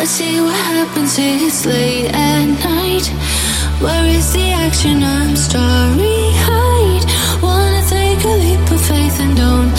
Let's see what happens. It's late at night. Where is the action? I'm starry eyed. Wanna take a leap of faith and don't.